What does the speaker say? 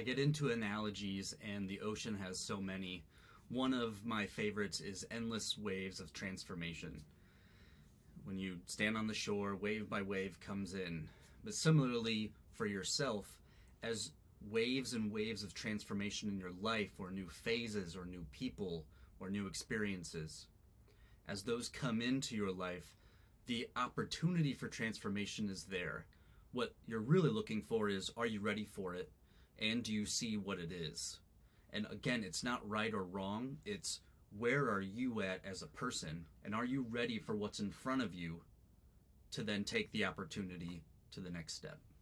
I get into analogies, and the ocean has so many. One of my favorites is endless waves of transformation. When you stand on the shore, wave by wave comes in. But similarly, for yourself, as waves and waves of transformation in your life, or new phases, or new people, or new experiences, as those come into your life, the opportunity for transformation is there. What you're really looking for is are you ready for it? And do you see what it is? And again, it's not right or wrong, it's where are you at as a person? And are you ready for what's in front of you to then take the opportunity to the next step?